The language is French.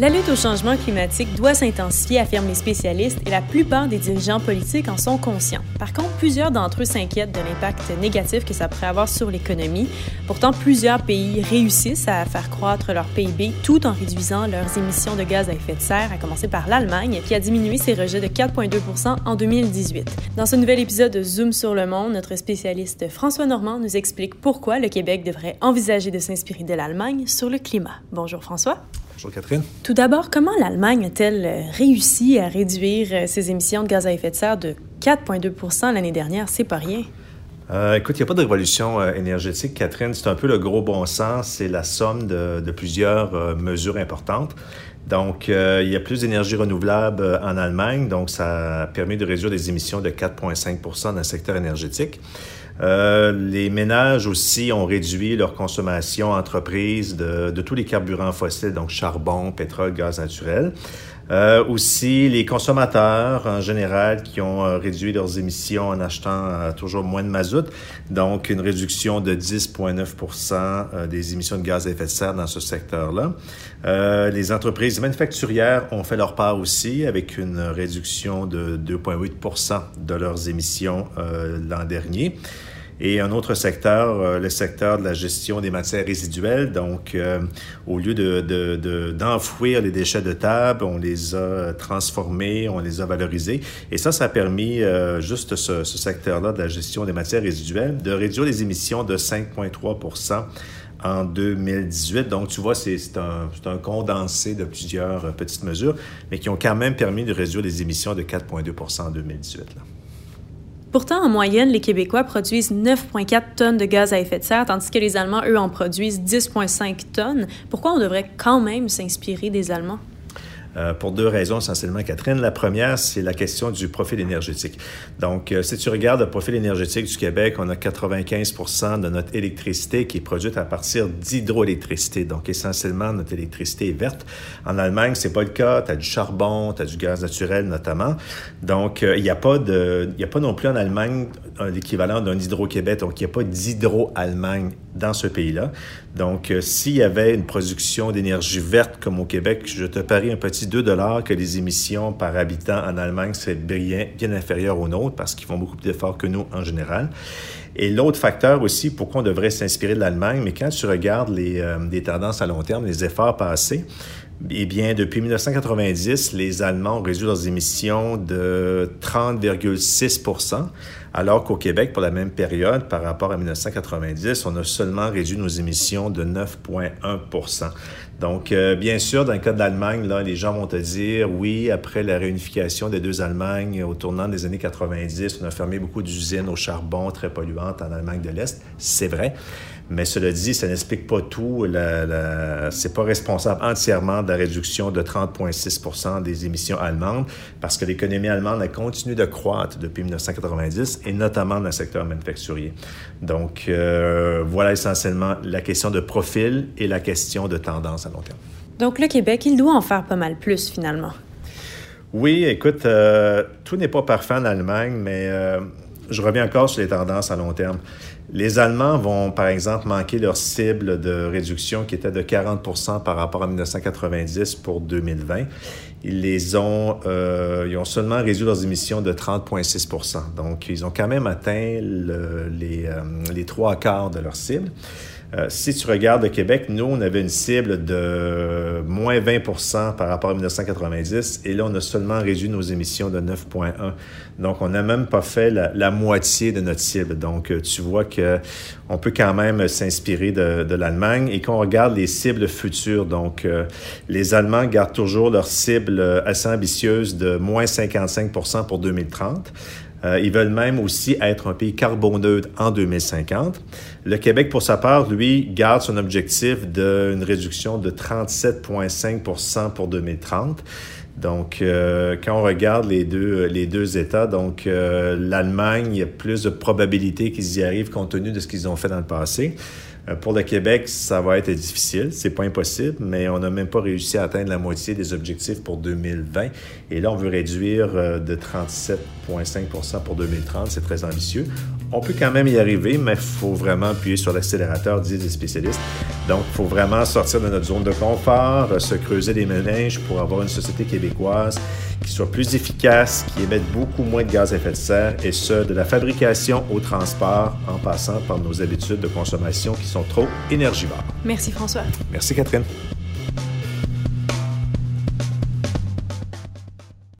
La lutte au changement climatique doit s'intensifier, affirment les spécialistes, et la plupart des dirigeants politiques en sont conscients. Par contre, plusieurs d'entre eux s'inquiètent de l'impact négatif que ça pourrait avoir sur l'économie. Pourtant, plusieurs pays réussissent à faire croître leur PIB tout en réduisant leurs émissions de gaz à effet de serre, à commencer par l'Allemagne, qui a diminué ses rejets de 4,2% en 2018. Dans ce nouvel épisode de Zoom sur le monde, notre spécialiste François Normand nous explique pourquoi le Québec devrait envisager de s'inspirer de l'Allemagne sur le climat. Bonjour François. Bonjour Catherine. Tout d'abord, comment l'Allemagne a-t-elle euh, réussi à réduire euh, ses émissions de gaz à effet de serre de 4,2% l'année dernière? C'est pas rien. Euh, écoute, il n'y a pas de révolution énergétique, Catherine. C'est un peu le gros bon sens. C'est la somme de, plusieurs mesures importantes. Donc, il y a plus d'énergie renouvelable en Allemagne. Donc, ça a permis de réduire les émissions de 4,5% dans le secteur énergétique. Euh, les ménages aussi ont réduit leur consommation entreprise de, de tous les carburants fossiles, donc charbon, pétrole, gaz naturel. Euh, aussi, les consommateurs en général qui ont euh, réduit leurs émissions en achetant euh, toujours moins de mazout, donc une réduction de 10,9 des émissions de gaz à effet de serre dans ce secteur-là. les entreprises manufacturières ont fait leur part aussi avec une réduction de 2,8% de leurs émissions l'an dernier. Et un autre secteur, euh, le secteur de la gestion des matières résiduelles. Donc, euh, au lieu d'enfouir de, les déchets de table, on les a transformés, on les a valorisés. Et ça, ça a permis, euh, juste ce, ce secteur-là de la gestion des matières résiduelles, de réduire les émissions de 5,3% en 2018. Donc, tu vois, c'est un, un, condensé de plusieurs petites mesures, mais qui ont quand même permis de réduire les émissions de 4,2% en 2018. Là. Pourtant, en moyenne, les Québécois produisent 9,4 tonnes de gaz à effet de serre, tandis que les Allemands, eux, en produisent 10,5 tonnes. Pourquoi on devrait quand même s'inspirer des Allemands? Euh, pour deux raisons essentiellement, Catherine. La première, c'est la question du profil énergétique. Donc, euh, si tu regardes le profil énergétique du Québec, on a 95 de notre électricité qui est produite à partir d'hydroélectricité. Donc, essentiellement, notre électricité est verte. En Allemagne, c'est pas le cas. Tu as du charbon, tu as du gaz naturel notamment. Donc, euh, il n'y a, pas a pas non plus en Allemagne l'équivalent d'un hydro-Québec. Donc, il n'y a pas d'hydro-Allemagne dans ce pays-là. Donc, s'il y avait une production d'énergie verte comme au Québec, je te parie un petit 2 dollars que les émissions par habitant en Allemagne seraient bien, bien inférieures aux nôtres parce qu'ils font beaucoup plus d'efforts que nous en général. Et l'autre facteur aussi, pourquoi on devrait s'inspirer de l'Allemagne, mais quand tu regardes les, euh, les tendances à long terme, les efforts passés, eh bien, depuis 1990, les Allemands ont réduit leurs émissions de 30,6% alors qu'au Québec, pour la même période, par rapport à 1990, on a seulement réduit nos émissions de 9,1 Donc, euh, bien sûr, dans le cas de l'Allemagne, là, les gens vont te dire, oui, après la réunification des deux Allemagnes au tournant des années 90, on a fermé beaucoup d'usines au charbon très polluantes en Allemagne de l'Est. C'est vrai. Mais cela dit, ça n'explique pas tout. La, la, c'est pas responsable entièrement de la réduction de 30,6% des émissions allemandes parce que l'économie allemande a continué de croître depuis 1990 et notamment dans le secteur manufacturier. Donc, euh, voilà essentiellement la question de profil et la question de tendance à long terme. Donc, le Québec, il doit en faire pas mal plus finalement. Oui, écoute, euh, tout n'est pas parfait en Allemagne, mais euh, je reviens encore sur les tendances à long terme. Les Allemands vont, par exemple, manquer leur cible de réduction qui était de 40 par rapport à 1990 pour 2020. Ils les ont, euh, ils ont seulement réduit leurs émissions de 30,6% Donc, ils ont quand même atteint les, les trois quarts de leur cible. Euh, si tu regardes le Québec, nous, on avait une cible de moins 20% par rapport à 1990 et là, on a seulement réduit nos émissions de 9,1. Donc, on n'a même pas fait la, moitié de notre cible. Donc, euh, tu vois que on peut quand même s'inspirer de, l'Allemagne et qu'on regarde les cibles futures. Donc, euh, les Allemands gardent toujours leur cible assez ambitieuse de moins 55% pour 2030. Euh, ils veulent même aussi être un pays carboneutre en 2050. Le Québec, pour sa part, lui, garde son objectif d'une réduction de 37,5% pour 2030. Donc, euh, quand on regarde les deux, les deux États, donc euh, l'Allemagne, il y a plus de probabilités qu'ils y arrivent compte tenu de ce qu'ils ont fait dans le passé. Euh, pour le Québec, ça va être difficile. C'est pas impossible, mais on n'a même pas réussi à atteindre la moitié des objectifs pour 2020. Et là, on veut réduire euh, de 37,5% pour 2030. C'est très ambitieux. on peut quand même y arriver, mais il faut vraiment appuyer sur l'accélérateur, disent les spécialistes. Donc, il faut vraiment sortir de notre zone de confort, se creuser les méninges pour avoir une société québécoise qui soit plus efficace, qui émette beaucoup moins de gaz à effet de serre, et ce, de la fabrication au transport, en passant par nos habitudes de consommation qui sont trop énergivores. Merci François. Merci Catherine.